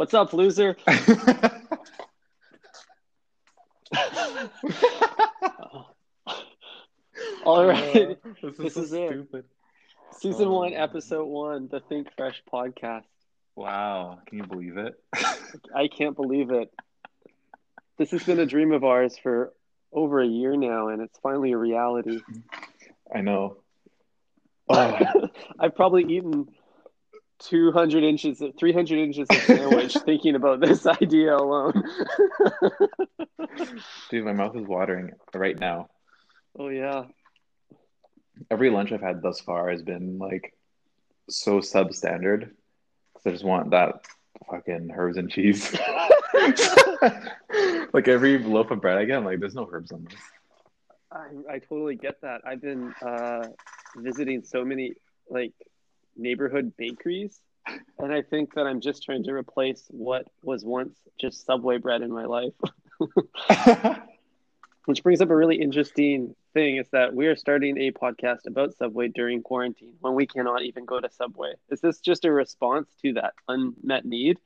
What's up, loser? All right. Uh, this is, This so is it. Season Oh. one, episode one, the Think Fresh podcast. Wow, can you believe it? I can't believe it. This has been a dream of ours for over a year now, and it's finally a reality. I know. Oh, I've probably eaten 200 inches, 300 inches of sandwich thinking about this idea alone. dude, my mouth is watering right now. oh, yeah. Every lunch I've had thus far has been like so substandard. 'Cause I just want that fucking herbs and cheese. like every loaf of bread I get, I'm like, there's no herbs on this. I, I totally get that. I've been uh, visiting so many like neighborhood bakeries, and I think that I'm just trying to replace what was once just Subway bread in my life. Which brings up a really interesting thing is that we are starting a podcast about Subway during quarantine when we cannot even go to Subway. Is this just a response to that unmet need?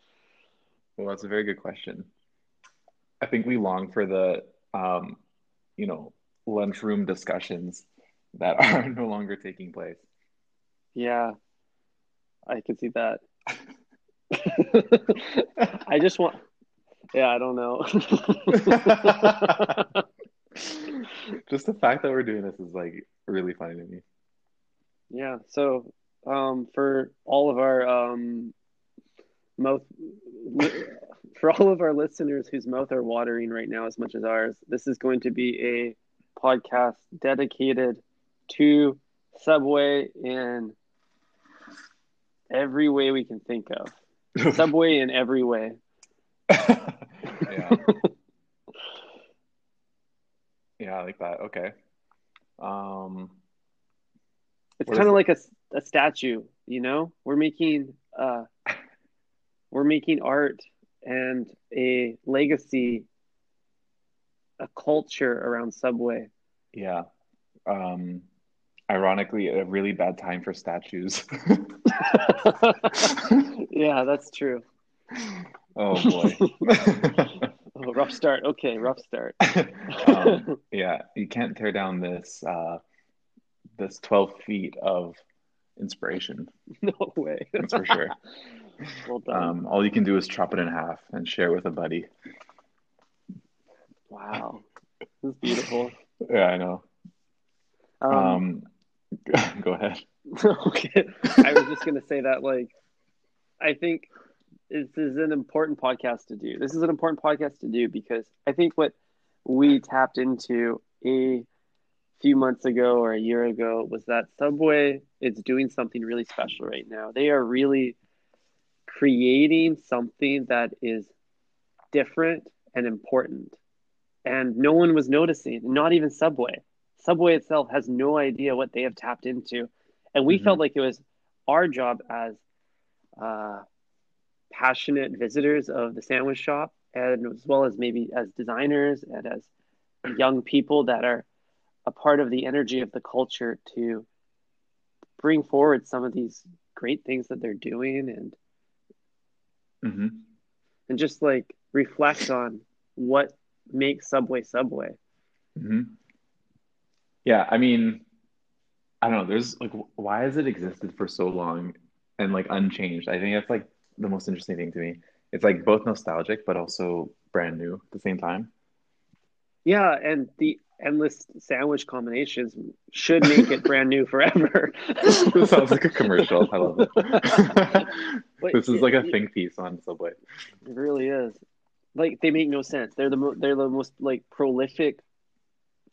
Well, that's a very good question. I think we long for the, um, you know, lunchroom discussions that are no longer taking place. Yeah, I can see that. I just want, yeah, I don't know. Just the fact that we're doing this is like really funny to me. yeah, so um, for all of our um, mouth, for all of our listeners whose mouth are watering right now as much as ours, this is going to be a podcast dedicated to Subway in every way we can think of. Subway in every way. yeah. Yeah, I like that. Okay. Um, It's kind of like a, a statue, you know. We're making uh, we're making art and a legacy, a culture around Subway. yeah. Um, ironically, a really bad time for statues. yeah, that's true. Oh boy. Oh, rough start. Okay, rough start. um, yeah, you can't tear down this uh, this 12 feet of inspiration. no way. That's for sure. well done. Um, all you can do is chop it in half and share it with a buddy. wow, this is beautiful. Yeah, I know. Um, Um, go ahead. okay, I was just gonna say that like, I think this is an important podcast to do. This is an important podcast to do because I think what we tapped into a few months ago or a year ago was that Subway is doing something really special right now. They are really creating something that is different and important. And no one was noticing, not even Subway. Subway itself has no idea what they have tapped into. And we Mhm. felt like it was our job as uh, passionate visitors of the sandwich shop, and as well as maybe as designers and as young people that are a part of the energy of the culture to bring forward some of these great things that they're doing and hmm and just like reflect on what makes Subway Subway. hmm Yeah, I mean, I don't know. There's like, why has it existed for so long and like unchanged? I think that's like the most interesting thing to me. It's like both nostalgic but also brand new at the same time. Yeah, and the endless sandwich combinations should make it brand new forever. this sounds like a commercial. I love it. This is it- like a it- think piece on Subway. It really is. Like they make no sense. They're the mo- they're the most like prolific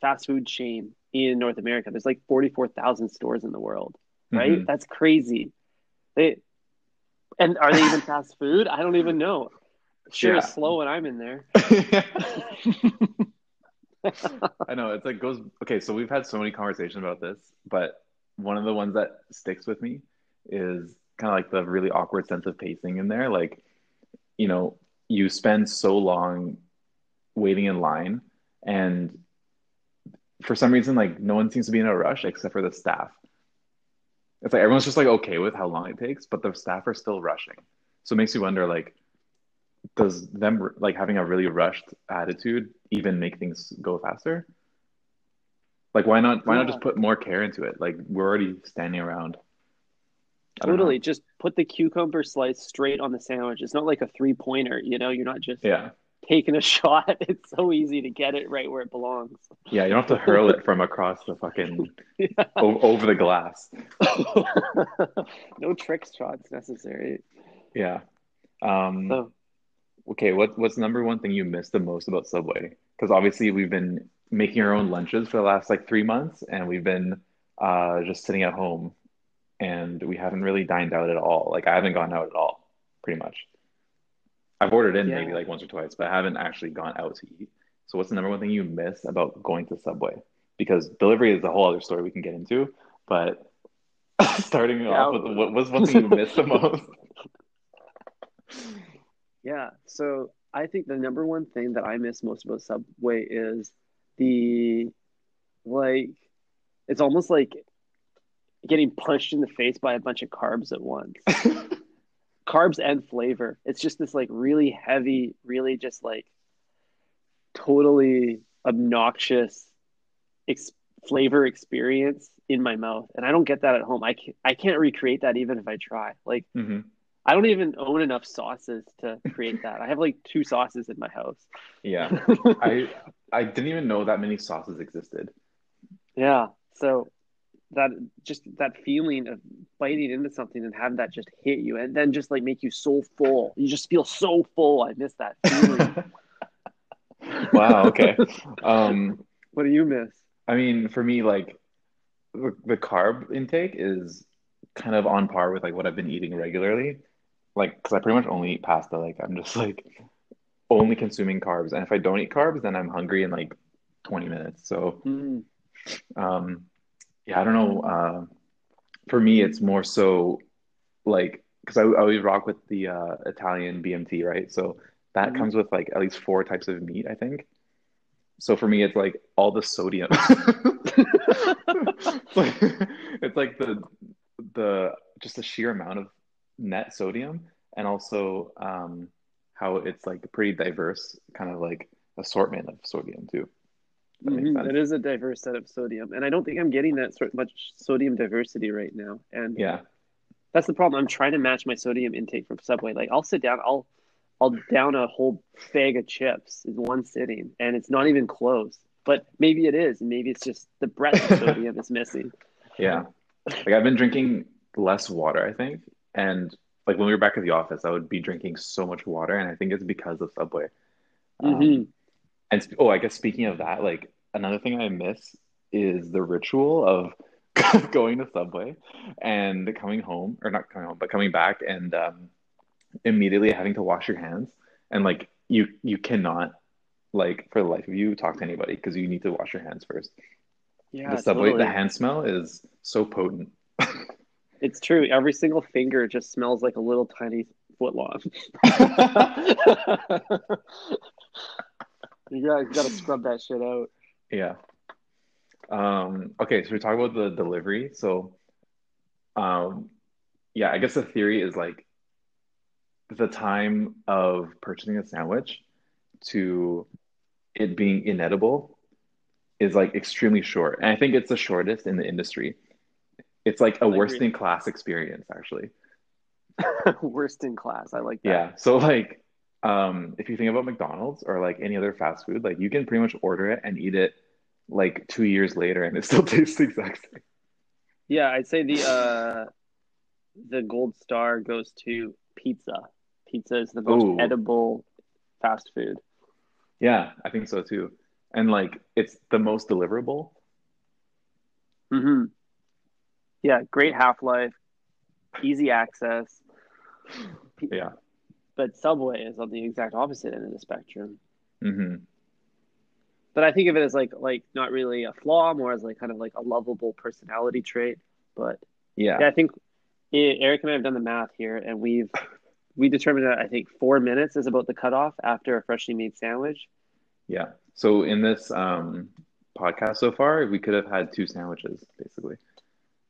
fast food chain in North America. There's like 44,000 stores in the world, right? Mhm. That's crazy. They and are they even fast food? I don't even know. Sure, Yeah. it's slow when I'm in there. I know it's like goes okay. So we've had so many conversations about this, but one of the ones that sticks with me is kind of like the really awkward sense of pacing in there. Like, you know, you spend so long waiting in line, and for some reason, like no one seems to be in a rush except for the staff. It's like everyone's just like okay with how long it takes, but the staff are still rushing. So it makes you wonder, like, does them like having a really rushed attitude even make things go faster? Like why not why not just put more care into it? Like we're already standing around. Know. Totally. Just put the cucumber slice straight on the sandwich. It's not like a three pointer, you know, you're not just Yeah. Taking a shot. It's so easy to get it right where it belongs. Yeah, you don't have to hurl it from across the fucking Yeah. o- over the glass. no trick shots necessary. Yeah. Um So okay, what what's the number one thing you miss the most about Subway? Because obviously we've been making our own lunches for the last like three months, and we've been uh, just sitting at home, and we haven't really dined out at all. Like I haven't gone out at all, pretty much. I've ordered in Yeah. maybe like once or twice, but I haven't actually gone out to eat. So what's the number one thing you miss about going to Subway? Because delivery is a whole other story we can get into, but starting Yeah. off with what was one thing you miss the most? Yeah. So I think the number one thing that I miss most about Subway is the like it's almost like getting punched in the face by a bunch of carbs at once. carbs and flavor. It's just this like really heavy, really just like totally obnoxious ex- flavor experience in my mouth. And I don't get that at home. I can't, I can't recreate that even if I try. Like hmm I don't even own enough sauces to create that. I have like two sauces in my house. Yeah. I I didn't even know that many sauces existed. yeah. So that just that feeling of biting into something and have that just hit you and then just like make you so full. You just feel so full. I miss that feeling. wow. Okay. Um, what do you miss? I mean, for me, like the, the carb intake is kind of on par with like what I've been eating regularly. Like, because I pretty much only eat pasta. Like, I'm just like only consuming carbs, and if I don't eat carbs, then I'm hungry in like 20 minutes. So, Mm, um, yeah, I don't know. Uh, for me, it's more so like because I, I always rock with the uh, Italian BMT, right? So that Mhm. comes with like at least four types of meat, I think. So for me, it's like all the sodium. it's, like, it's like the the just the sheer amount of net sodium, and also um, how it's like a pretty diverse kind of like assortment of sodium too. Mhm. It is a diverse set of sodium, and I don't think I'm getting that sort much sodium diversity right now. And Yeah, that's the problem. I'm trying to match my sodium intake from Subway. Like I'll sit down, I'll I'll down a whole bag of chips in one sitting, and it's not even close. But maybe it is, maybe it's just the breadth of sodium is missing. yeah. Like I've been drinking less water, I think, and like when we were back at the office, I would be drinking so much water, and I think it's because of Subway. Um, Mhm. And sp- oh, I guess speaking of that, like another thing I miss is the ritual of going to Subway and coming home, or not coming home, but coming back and um, immediately having to wash your hands. And like you, you cannot, like for the life of you, talk to anybody because you need to wash your hands first. Yeah, the Subway, totally. the hand smell is so potent. It's true. Every single finger just smells like a little tiny foot long. you gotta, you gotta scrub that shit out. Yeah. Um, okay, so we talk about the delivery. So, um, yeah, I guess the theory is like the time of purchasing a sandwich to it being inedible is like extremely short. And I think it's the shortest in the industry. It's like a worst Agreed. in class experience, actually. Worst in class. I like that. Yeah. So like um if you think about McDonald's or like any other fast food, like you can pretty much order it and eat it like two years later and it still tastes the exact same. Yeah, I'd say the uh the gold star goes to pizza. Pizza is the most Ooh. edible fast food. Yeah, I think so too. And like it's the most deliverable. Mm-hmm. Yeah, great half life, easy access. Yeah. But Subway is on the exact opposite end of the spectrum. hmm But I think of it as like like not really a flaw, more as like kind of like a lovable personality trait. But Yeah. yeah, I think eh, Eric and I have done the math here, and we've we determined that I think four minutes is about the cutoff after a freshly made sandwich. Yeah. So in this um podcast so far, we could have had two sandwiches basically.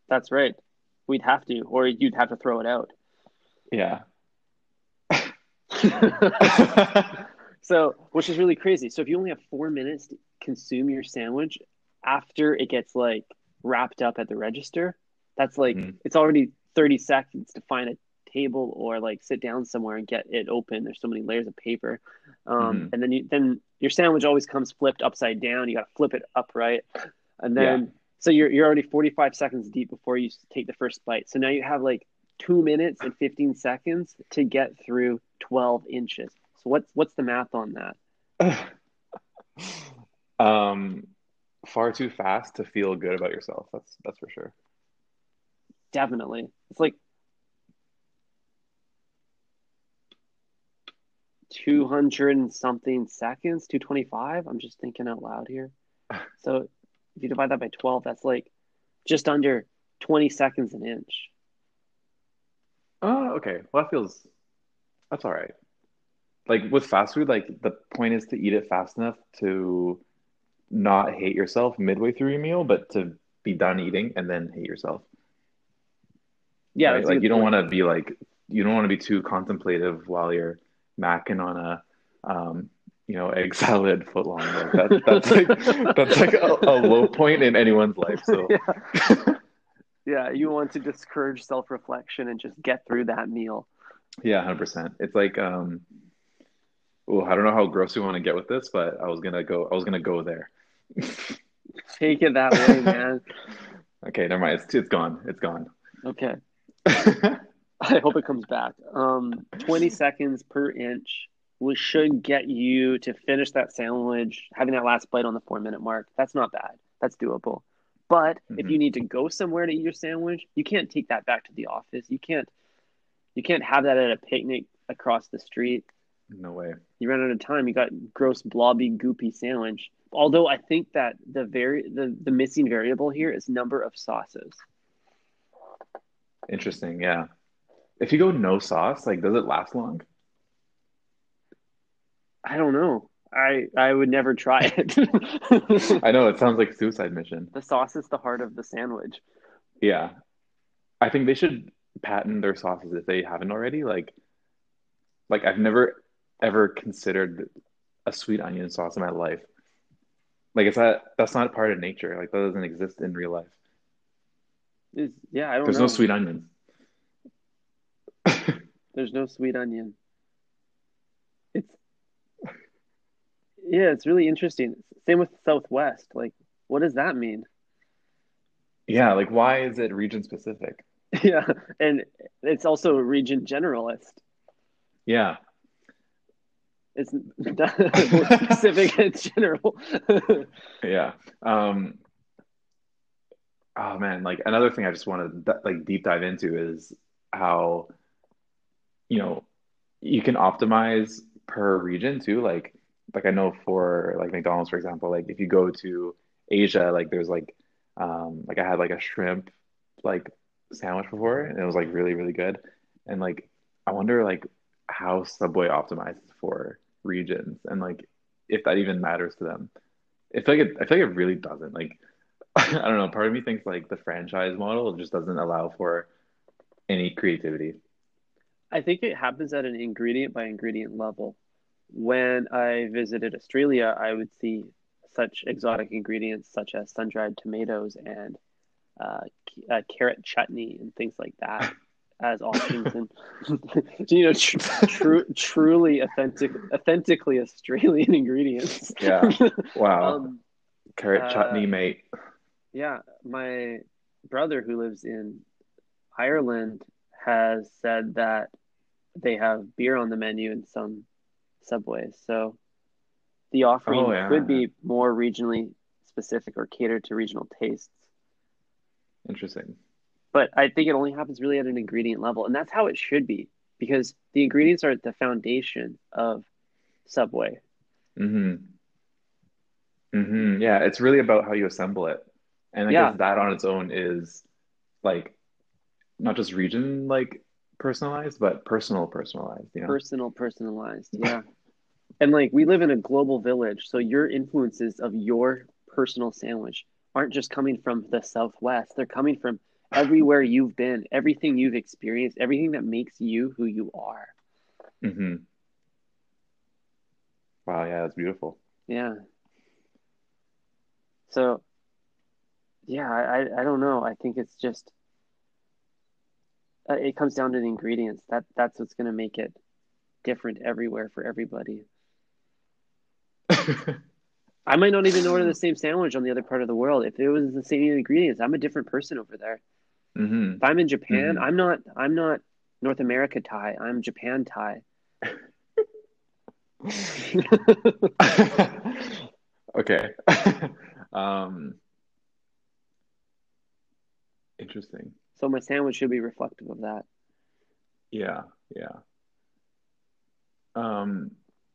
That's right. We'd have to, or you'd have to throw it out. Yeah. so, which is really crazy. So, if you only have four minutes to consume your sandwich after it gets like wrapped up at the register, that's like Mhm. it's already 30 seconds to find a table or like sit down somewhere and get it open. There's so many layers of paper. Um, Mhm. And then you, then your sandwich always comes flipped upside down. You got to flip it upright. And then, so you're, you're already 45 seconds deep before you take the first bite. So now you have like two minutes and 15 seconds to get through 12 inches. So what's, what's the math on that? um, far too fast to feel good about yourself. That's that's for sure. Definitely. It's like 200 and something seconds, 225. I'm just thinking out loud here. So if you divide that by 12, that's like just under 20 seconds an inch. Oh, okay. Well, that feels that's all right. Like with fast food, like the point is to eat it fast enough to not hate yourself midway through your meal, but to be done eating and then hate yourself. Yeah, right? like you don't want to be like you don't want to be too contemplative while you're macking on a um you know egg salad foot long. Like that, that's like that's like a, a low point in anyone's life. So yeah. Yeah, you want to discourage self reflection and just get through that meal. yeah, hundred percent. It's like um. Oh, I don't know how gross we want to get with this, but I was gonna go. I was gonna go there. Take it that way, man. Okay, never mind. It's it's gone. It's gone. Okay. I hope it comes back. Um, 20 seconds per inch we should get you to finish that sandwich, having that last bite on the four minute mark. That's not bad. That's doable. But if Mhm. you need to go somewhere to eat your sandwich, you can't take that back to the office. You can't you can't have that at a picnic across the street. no way. You run out of time. You got gross, blobby, goopy sandwich. Although I think that the very the, the missing variable here is number of sauces. Interesting. Yeah. If you go no sauce, like, does it last long? I don't know. I I would never try it. I know it sounds like a suicide mission. the sauce is the heart of the sandwich. Yeah. I think they should patent their sauces if they haven't already. Like, like I've never ever considered a sweet onion sauce in my life. Like, it's not that's not part of nature. Like, that doesn't exist in real life. Is yeah, I don't There's know. no sweet onions. There's no sweet onion. Yeah, it's really interesting. Same with Southwest. Like, what does that mean? Yeah, like why is it region specific? Yeah, and it's also region generalist. Yeah. It's specific. It's general. Yeah. Um, oh man, like another thing I just want to like deep dive into is how, you know, you can optimize per region too. Like, like I know for like McDonald's, for example, like if you go to Asia, like there's like, um, like I had like a shrimp like sandwich before, and it was like really, really good. And like, I wonder like how Subway optimizes for regions and like if that even matters to them. I feel like it, I feel like it really doesn't. Like, I don't know. Part of me thinks like the franchise model just doesn't allow for any creativity. I think it happens at an ingredient by ingredient level. When I visited Australia, I would see such exotic ingredients such as sun dried tomatoes and uh, uh, carrot chutney and things like that as options. And you know, tr- tru- truly authentic, authentically Australian ingredients. Yeah. Wow. um, Carrot uh, chutney, mate. yeah, my brother who lives in Ireland has said that they have beer on the menu in some subways. So the offering Oh, yeah. could be more regionally specific or catered to regional tastes. Interesting. But I think it only happens really at an ingredient level, and that's how it should be because the ingredients are the foundation of Subway. hmm hmm Yeah, it's really about how you assemble it. And I Yeah. guess that on its own is like not just region like personalized, but personal personalized, you know? personal personalized yeah and like we live in a global village so your influences of your personal sandwich aren't just coming from the southwest they're coming from everywhere you've been everything you've experienced everything that makes you who you are hmm Wow, yeah, that's beautiful. Yeah. So, yeah, I, I don't know. I think it's just uh, it comes down to the ingredients. That that's what's going to make it different everywhere for everybody. I might not even order the same sandwich on the other part of the world if it was the same ingredients. I'm a different person over there. hmm If I'm in Japan, Mhm. I'm not I'm not North America Ty. I'm Japan Ty. okay. um, interesting. So my sandwich should be reflective of that. Yeah, yeah. Um,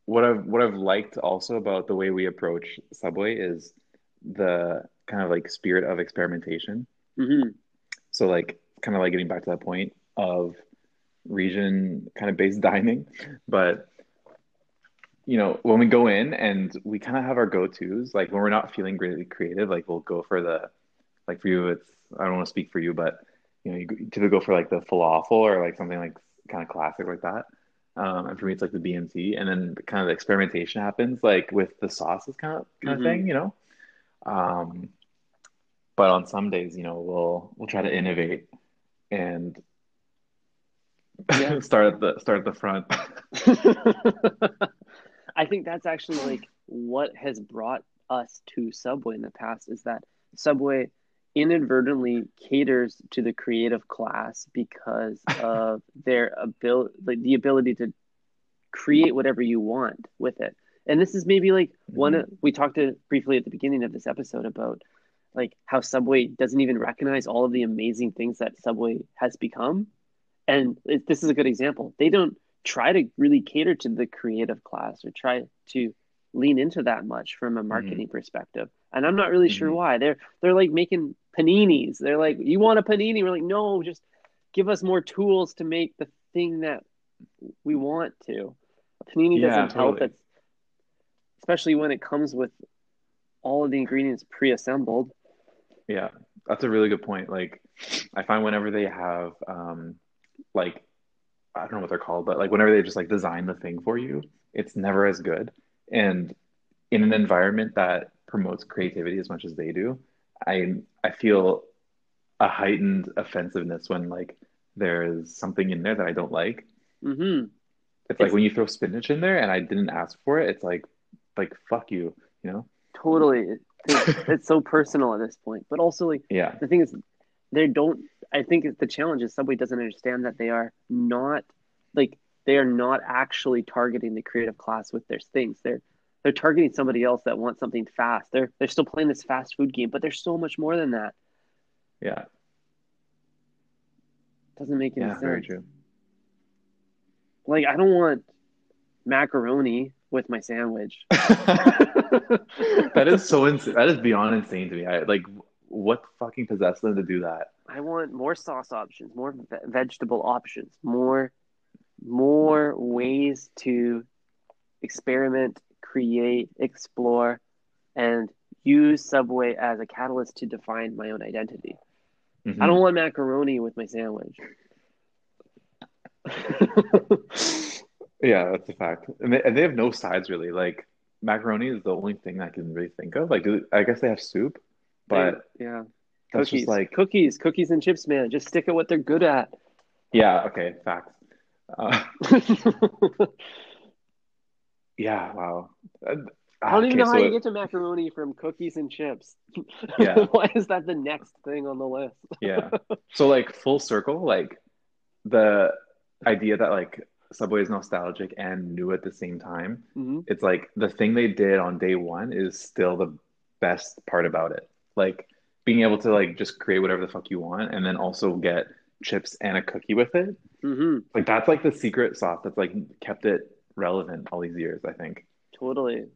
what I've what I've liked also about the way we approach Subway is the kind of like spirit of experimentation. hmm So like kind of like getting back to that point of region kind of based dining, but you know, when we go in and we kind of have our go-tos, like when we're not feeling really creative, like we'll go for the like for you, it's I don't want to speak for you, but you know, you typically go for like the falafel or like something like kind of classic like that. Um, and for me, it's like the BMT, and then kind of the experimentation happens like with the sauces kind of kind Mhm. of thing, you know. Um, but on some days, you know, we'll we'll try to innovate and Yeah. start at the start at the front. I think that's actually like what has brought us to Subway in the past is that Subway inadvertently caters to the creative class because of their ability, like the ability to create whatever you want with it. And this is maybe like one of, we talked to briefly at the beginning of this episode about like how Subway doesn't even recognize all of the amazing things that Subway has become. And it, this is a good example. They don't try to really cater to the creative class or try to lean into that much from a marketing perspective. And I'm not really sure Mhm. why. They're they're like making paninis. They're like, you want a panini? We're like, no, just give us more tools to make the thing that we want to. A panini Yeah, doesn't help totally. it, especially when it comes with all of the ingredients pre-assembled. Yeah, that's a really good point. Like, I find whenever they have, um, like, I don't know what they're called, but like whenever they just like design the thing for you, it's never as good. And in an environment that promotes creativity as much as they do, I I feel a heightened offensiveness when like there's something in there that I don't like. hmm It's like when you throw spinach in there and I didn't ask for it, it's like like fuck you, you know? Totally. It's, it's so personal at this point. But also, like, Yeah. the thing is, they don't, I think the challenge is Subway doesn't understand that they are not, like, they are not actually targeting the creative class with their things. They're, they're targeting somebody else that wants something fast. They're, they're still playing this fast food game, but there's so much more than that. Yeah. doesn't make any Yeah, sense. very true. Like, I don't want macaroni with my sandwich. that is so insane. That is beyond insane to me. I like what fucking possessed them to do that. I want more sauce options, more ve- vegetable options, more more ways to experiment, create, explore, and use Subway as a catalyst to define my own identity. Mhm. I don't want macaroni with my sandwich. Yeah, that's a fact. And they, and they have no sides really. Like macaroni is the only thing I can really think of. Like do- I guess they have soup, but yeah, that's cookies, just like cookies, cookies and chips, man. Just stick at what they're good at. yeah, okay, facts. Uh, yeah, wow. Uh, I don't even know how so you get to macaroni from cookies and chips. Yeah. Why is that the next thing on the list? yeah. So like full circle, like the idea that like Subway is nostalgic and new at the same time. hmm It's like the thing they did on day one is still the best part about it. Like being able to like just create whatever the fuck you want and then also get chips and a cookie with it. hmm Like that's like the secret sauce that's like kept it relevant all these years, I think. Totally.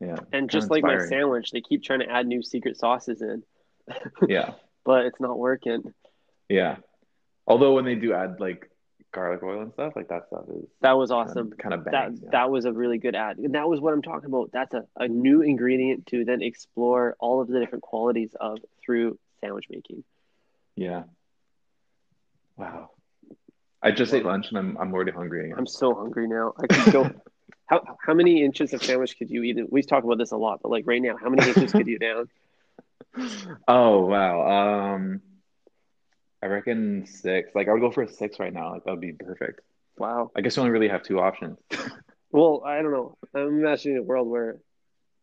Yeah. And just like my sandwich, they keep trying to add new secret sauces in, Yeah. but it's not working. Yeah. Although when they do add like garlic oil and stuff, like that stuff is That was awesome. kind of That bangs. yeah. that was a really good ad. And that was what I'm talking about. That's a, a new ingredient to then explore all of the different qualities of through sandwich making. Yeah. Wow. I just ate lunch and I'm I'm already hungry. I'm so hungry now. I could go How how many inches of sandwich could you eat? We talk about this a lot, but like right now, how many inches could you down? Oh wow. Um, I reckon six. Like I would go for a six right now. Like that would be perfect. Wow. I guess you only really have two options. Well, I don't know. I'm imagining a world where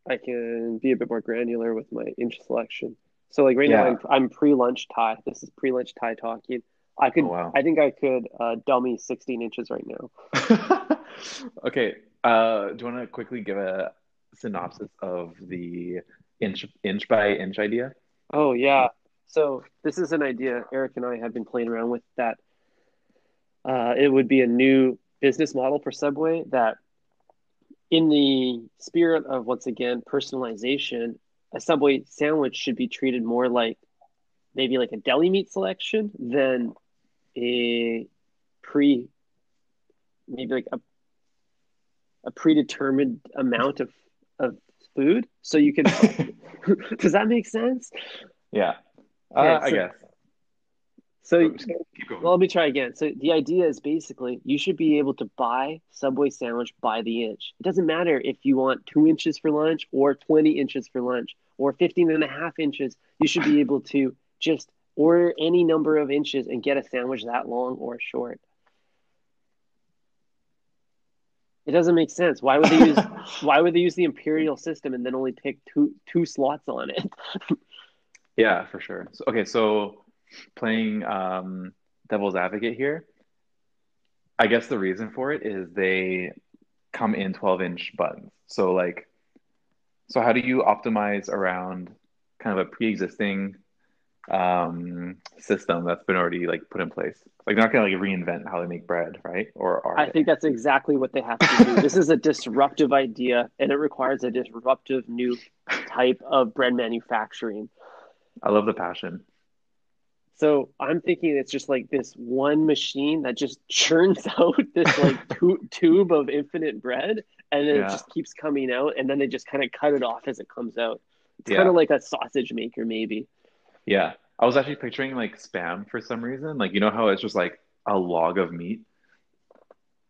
I can be a bit more granular with my inch selection. So like right now, I'm, I'm pre-lunch Ty. This is pre-lunch Ty talking. I could, Oh, wow. I think I could uh, dummy 16 inches right now. Okay. Uh, do you want to quickly give a synopsis of the inch inch by inch idea? Oh yeah. So this is an idea Eric and I have been playing around with that uh, it would be a new business model for Subway that in the spirit of once again personalization, a Subway sandwich should be treated more like maybe like a deli meat selection than a pre maybe like a a predetermined amount of of food. So you can does that make sense? Yeah. Uh, I so- guess. So keep going. well, let me try again. So the idea is basically you should be able to buy Subway sandwich by the inch. It doesn't matter if you want two inches for lunch or 20 inches for lunch or 15 and a half inches. You should be able to just order any number of inches and get a sandwich that long or short. It doesn't make sense. Why would they use why would they use the imperial system and then only pick two two slots on it? Yeah, for sure. So, okay, so playing um, devil's advocate here, I guess the reason for it is they come in 12 inch buttons. So, like, so how do you optimize around kind of a pre-existing um, system that's been already like put in place? Like, they're not gonna like reinvent how they make bread, right? Or are I they? think that's exactly what they have to do. this is a disruptive idea, and it requires a disruptive new type of bread manufacturing. I love the passion. So I'm thinking it's just like this one machine that just churns out this like tu- tube of infinite bread, and then Yeah. it just keeps coming out, and then they just kind of cut it off as it comes out. It's Yeah. kind of like a sausage maker, maybe. Yeah. I was actually picturing like spam for some reason. Like, you know how it's just like a log of meat?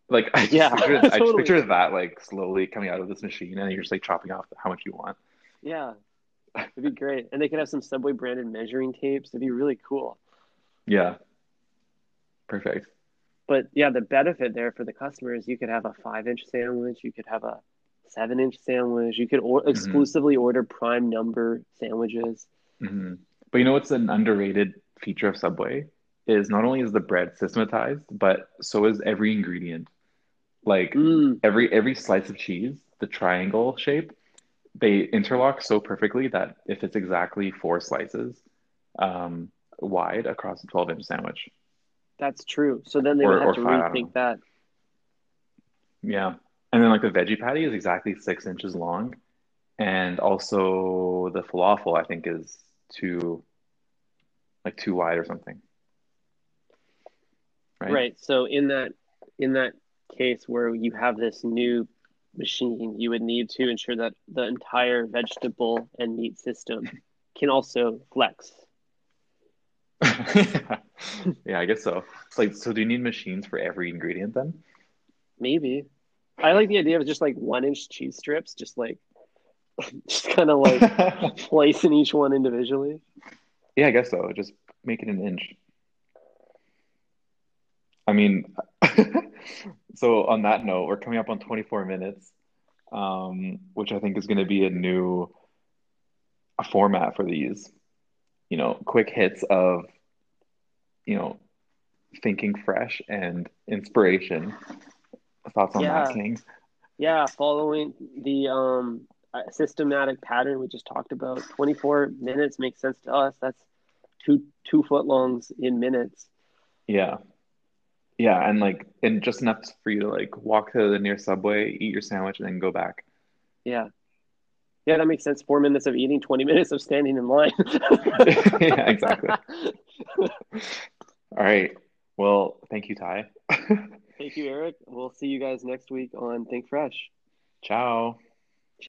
Like, I just, Yeah, pictured, I just totally. picture that like slowly coming out of this machine and you're just like chopping off how much you want. Yeah, it'd be great, and they could have some Subway branded measuring tapes. It'd be really cool. Yeah. Perfect. But yeah, the benefit there for the customer is you could have a five inch sandwich, you could have a seven inch sandwich, you could or- exclusively order prime number sandwiches. hmm But you know what's an underrated feature of Subway is not only is the bread systematized, but so is every ingredient. Like Mm, every every slice of cheese, the triangle shape, they interlock so perfectly that if it's exactly four slices um, wide across a 12 inch sandwich. that's true. So then they Or- would have to five, rethink that. Yeah. And then like the veggie patty is exactly six inches long. And also the falafel, I think, is two like too wide or something. Right? Right. So in that in that case where you have this new machine, you would need to ensure that the entire vegetable and meat system can also flex. Yeah, I guess so. It's like, so do you need machines for every ingredient then? Maybe. I like the idea of just like one inch cheese strips, just like just kind of like placing each one individually. Yeah, I guess so. Just make it an inch. I mean, so on that note, we're coming up on 24 minutes, um, which I think is going to be a new a format for these. You know, quick hits of, you know, thinking fresh and inspiration. Thoughts on that, Yeah. King? Yeah, following the um uh, systematic pattern we just talked about. 24 minutes makes sense to us. That's two two foot longs in minutes. Yeah. Yeah, and like, and just enough for you to like walk to the near subway, eat your sandwich, and then go back. Yeah. Yeah, that makes sense. Four minutes of eating, 20 minutes of standing in line. Yeah, exactly. All right. Well, thank you, Ty. Thank you, Eric. We'll see you guys next week on Think Fresh. Ciao.